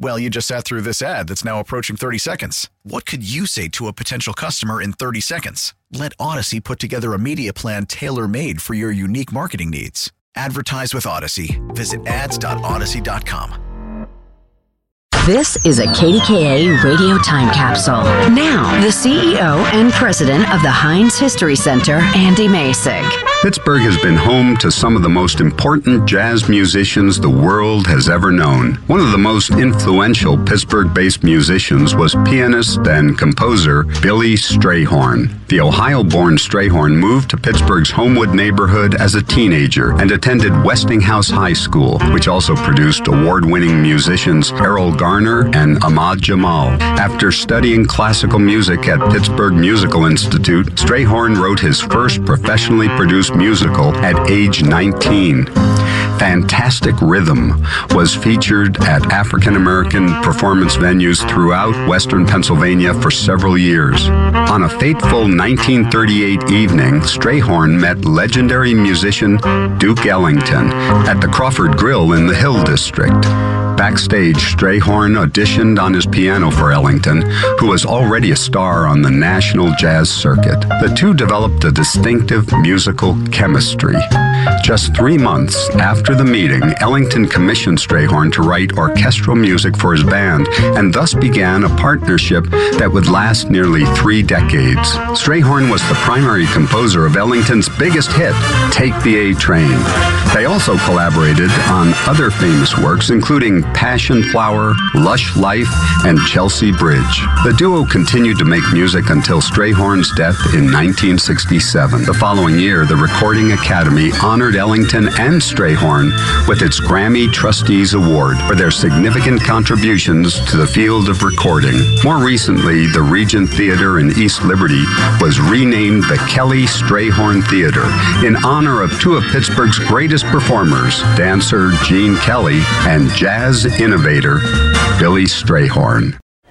Well, you just sat through this ad that's now approaching 30 seconds. What could you say to a potential customer in 30 seconds? Let Audacy put together a media plan tailor made for your unique marketing needs. Advertise with Audacy. Visit ads.audacy.com. This is a KDKA radio time capsule. Now, the CEO and president of the Heinz History Center, Andy Masich. Pittsburgh has been home to some of the most important jazz musicians the world has ever known. One of the most influential Pittsburgh based musicians was pianist and composer Billy Strayhorn. The Ohio born Strayhorn moved to Pittsburgh's Homewood neighborhood as a teenager and attended Westinghouse High School, which also produced award winning musicians Erroll Garner and Ahmad Jamal. After studying classical music at Pittsburgh Musical Institute, Strayhorn wrote his first professionally produced musical at age 19. Fantastic Rhythm was featured at African American performance venues throughout Western Pennsylvania for several years. On a fateful 1938 evening, Strayhorn met legendary musician Duke Ellington at the Crawford Grill in the Hill District. Backstage, Strayhorn auditioned on his piano for Ellington, who was already a star on the national jazz circuit. The two developed a distinctive musical chemistry. Just three months after the meeting, Ellington commissioned Strayhorn to write orchestral music for his band, and thus began a partnership that would last nearly three decades. Strayhorn was the primary composer of Ellington's biggest hit, Take the A Train. They also collaborated on other famous works, including Passion Flower, Lush Life, and Chelsea Bridge. The duo continued to make music until Strayhorn's death in 1967. The following year, the Recording Academy honored Ellington and Strayhorn with its Grammy Trustees Award for their significant contributions to the field of recording. More recently, the Regent Theater in East Liberty was renamed the Kelly Strayhorn Theater in honor of two of Pittsburgh's greatest performers, dancer Gene Kelly and jazz innovator Billy Strayhorn.